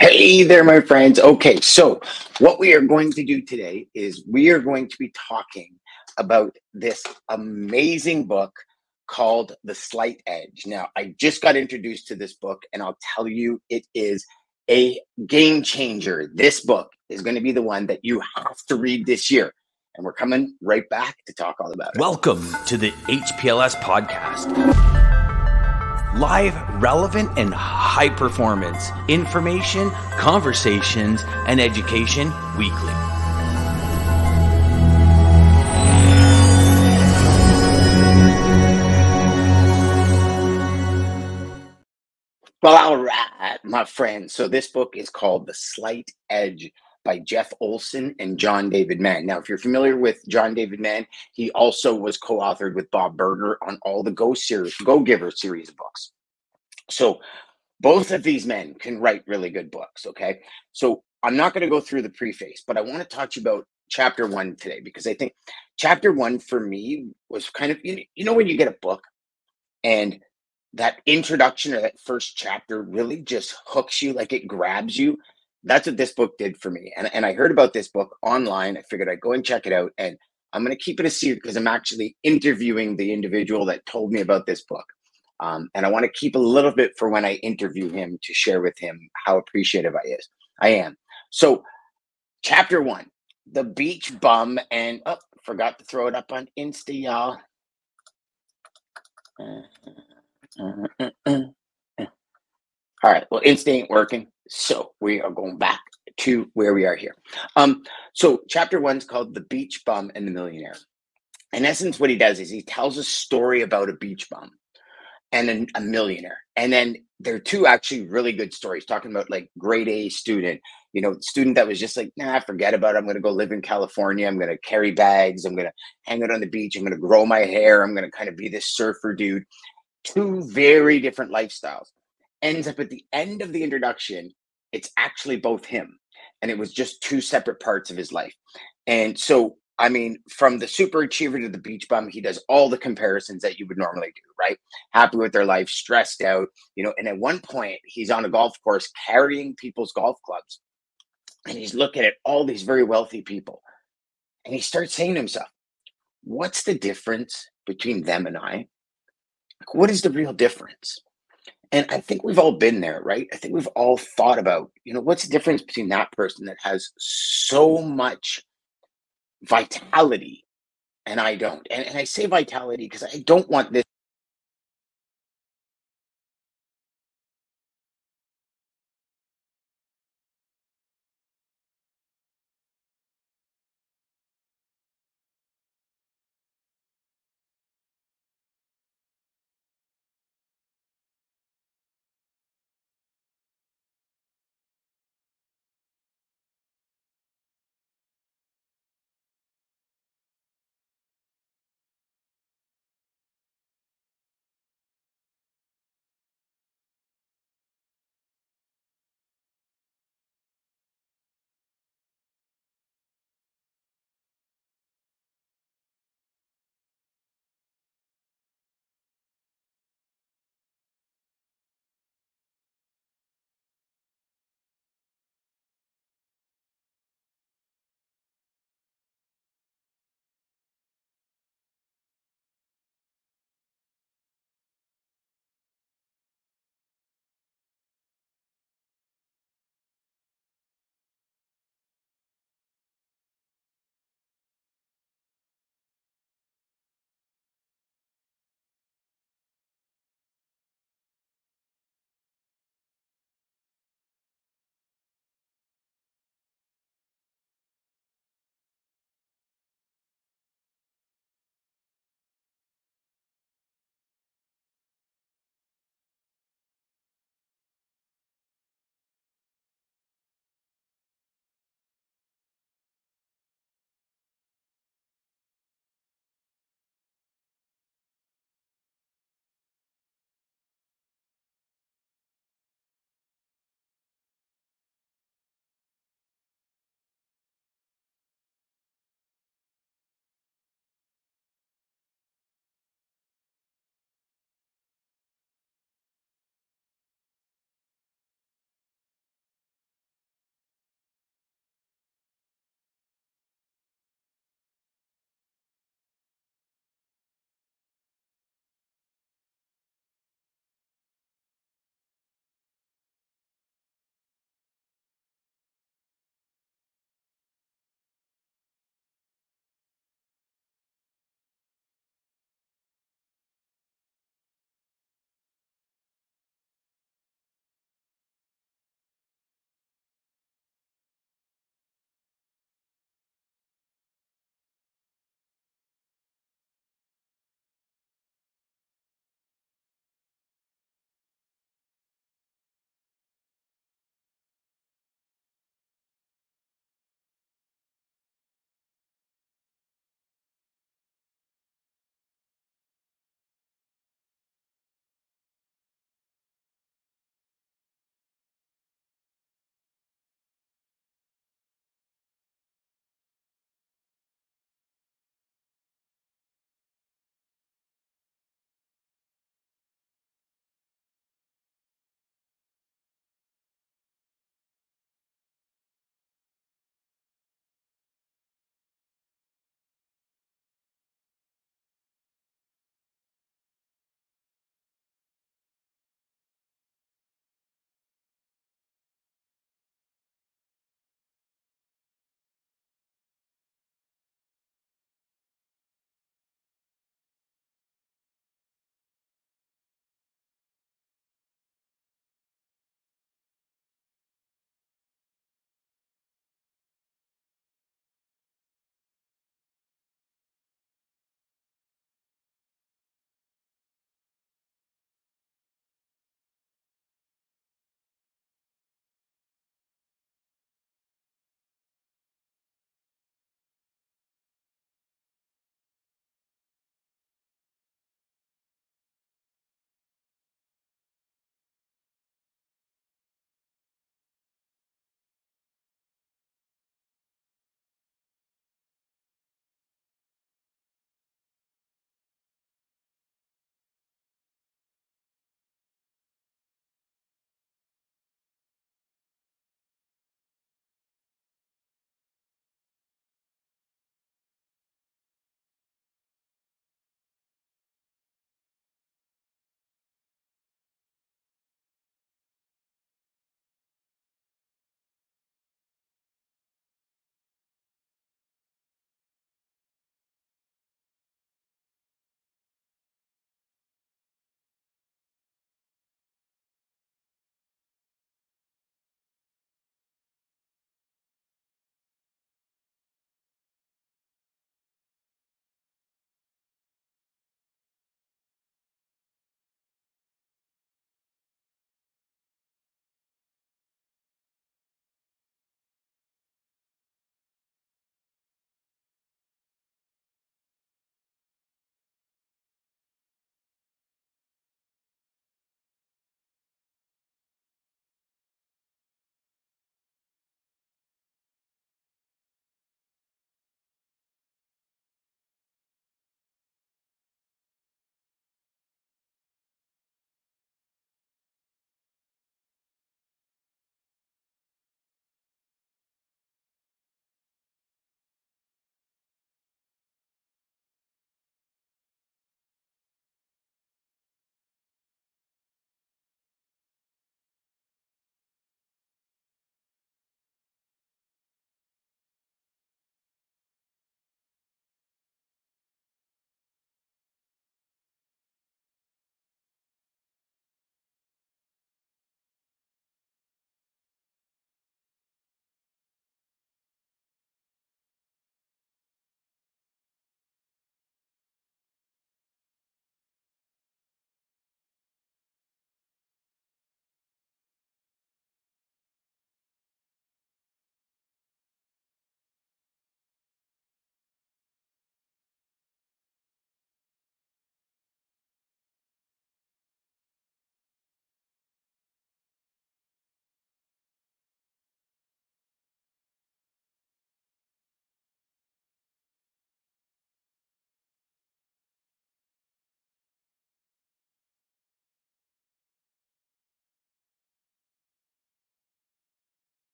Hey there, my friends. Okay, so what we are going to do today is we are going to be talking about this amazing book called The Slight Edge. Now, I just got introduced to this book, and I'll tell you, it is a game changer. This book is going to be the one that you have to read this year. And we're coming right back to talk all about it. Welcome to the HPLS podcast. Live, relevant, and high performance information, conversations, and education weekly. Well, all right, my friends. So this book is called The Slight Edge by Jeff Olson and John David Mann. Now, if you're familiar with John David Mann, he also was co-authored with Bob Burg on all the Go series, Go Giver series of books. So both of these men can write really good books. Okay. So I'm not going to go through the preface, but I want to talk to you about chapter one today because I think chapter one for me was kind of, you know, when you get a book and that introduction or that first chapter really just hooks you, like it grabs you. That's what this book did for me. And, and I heard about this book online. I figured I'd go and check it out. And I'm going to keep it a secret because I'm actually interviewing the individual that told me about this book. Um, and I want to keep a little bit for when I interview him to share with him how appreciative I is. I am. So, chapter one, the beach bum, and oh, forgot to throw it up on Insta, y'all. Uh, uh, uh, All right. Well, Insta ain't working, so we are going back to where we are here. Um, so chapter one's called "The Beach Bum and the Millionaire." In essence, what he does is he tells a story about a beach bum and a, a millionaire, and then there are two actually really good stories talking about like grade A student, you know, student that was just like, nah, forget about it. I'm going to go live in California. I'm going to carry bags. I'm going to hang out on the beach. I'm going to grow my hair. I'm going to kind of be this surfer dude. Two very different lifestyles ends up at the end of the introduction, it's actually both him. And it was just two separate parts of his life. And so, I mean, from the super achiever to the beach bum, he does all the comparisons that you would normally do, right? Happy with their life, stressed out, you know. And at one point, he's on a golf course carrying people's golf clubs. And he's looking at all these very wealthy people. And he starts saying to himself, What's the difference between them and I? Like, what is the real difference? And I think we've all been there, right? I think we've all thought about, you know, what's the difference between that person that has so much vitality and I don't. And, and I say vitality because I don't want this